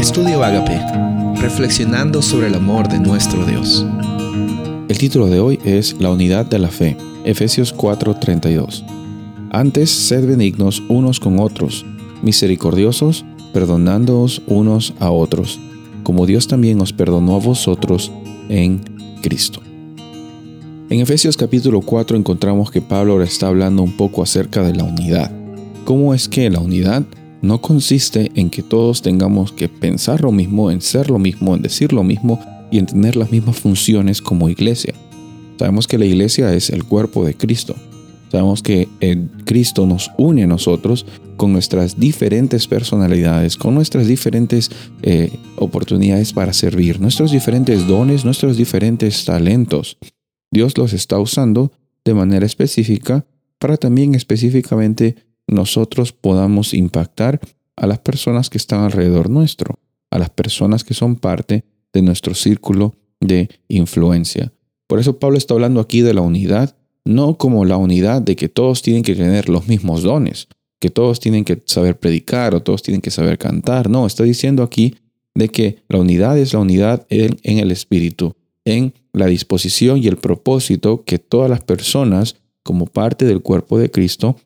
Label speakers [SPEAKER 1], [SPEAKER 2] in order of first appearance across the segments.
[SPEAKER 1] Estudio Agape, reflexionando sobre el amor de nuestro Dios.
[SPEAKER 2] El título de hoy es La unidad de la fe, Efesios 4:32. Antes, sed benignos unos con otros, misericordiosos, perdonándoos unos a otros, como Dios también os perdonó a vosotros en Cristo. En Efesios capítulo 4 encontramos que Pablo ahora está hablando un poco acerca de la unidad. ¿Cómo es que la unidad no consiste en que todos tengamos que pensar lo mismo, en ser lo mismo, en decir lo mismo y en tener las mismas funciones como iglesia. Sabemos que la iglesia es el cuerpo de Cristo. Sabemos que el Cristo nos une a nosotros con nuestras diferentes personalidades, con nuestras diferentes eh, oportunidades para servir, nuestros diferentes dones, nuestros diferentes talentos. Dios los está usando de manera específica para también específicamente nosotros podamos impactar a las personas que están alrededor nuestro, a las personas que son parte de nuestro círculo de influencia. Por eso Pablo está hablando aquí de la unidad, no como la unidad de que todos tienen que tener los mismos dones, que todos tienen que saber predicar o todos tienen que saber cantar. No, está diciendo aquí de que la unidad es la unidad en, en el espíritu, en la disposición y el propósito que todas las personas, como parte del cuerpo de Cristo,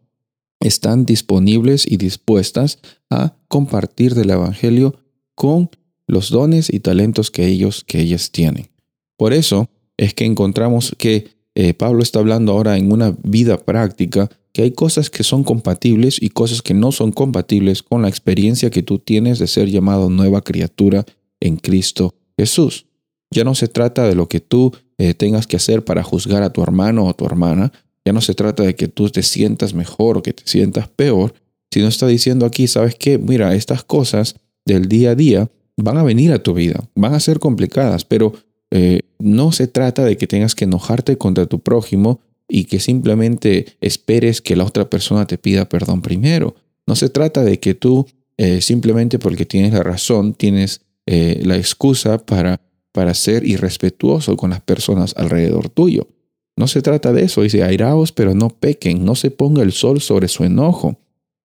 [SPEAKER 2] están disponibles y dispuestas a compartir del Evangelio con los dones y talentos que ellos, que ellas tienen. Por eso es que encontramos que eh, Pablo está hablando ahora en una vida práctica que hay cosas que son compatibles y cosas que no son compatibles con la experiencia que tú tienes de ser llamado nueva criatura en Cristo Jesús. Ya no se trata de lo que tú eh, tengas que hacer para juzgar a tu hermano o a tu hermana, ya no se trata de que tú te sientas mejor o que te sientas peor, sino está diciendo aquí, ¿sabes qué? Mira, estas cosas del día a día van a venir a tu vida, van a ser complicadas, pero eh, no se trata de que tengas que enojarte contra tu prójimo y que simplemente esperes que la otra persona te pida perdón primero. No se trata de que tú eh, simplemente porque tienes la razón, tienes eh, la excusa para, para ser irrespetuoso con las personas alrededor tuyo. No se trata de eso, dice, airaos, pero no pequen, no se ponga el sol sobre su enojo.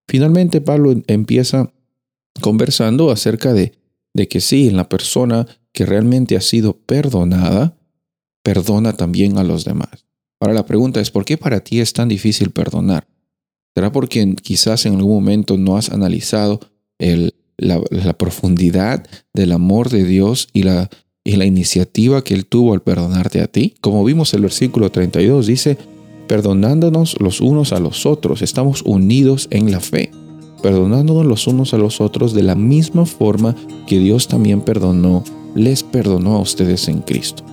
[SPEAKER 2] Finalmente Pablo empieza conversando acerca de, de que sí, en la persona que realmente ha sido perdonada, perdona también a los demás. Ahora la pregunta es, ¿por qué para ti es tan difícil perdonar? ¿Será porque quizás en algún momento no has analizado la profundidad del amor de Dios y la y la iniciativa que Él tuvo al perdonarte a ti. Como vimos el versículo 32, dice, perdonándonos los unos a los otros, estamos unidos en la fe, perdonándonos los unos a los otros de la misma forma que Dios también perdonó, les perdonó a ustedes en Cristo.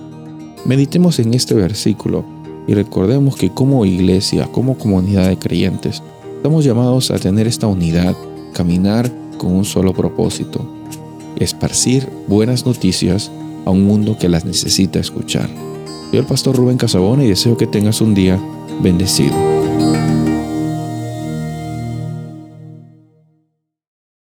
[SPEAKER 2] Meditemos en este versículo y recordemos que como iglesia, como comunidad de creyentes, estamos llamados a tener esta unidad, caminar con un solo propósito, esparcir buenas noticias a un mundo que las necesita escuchar. Soy el pastor Rubén Casabona y deseo que tengas un día bendecido.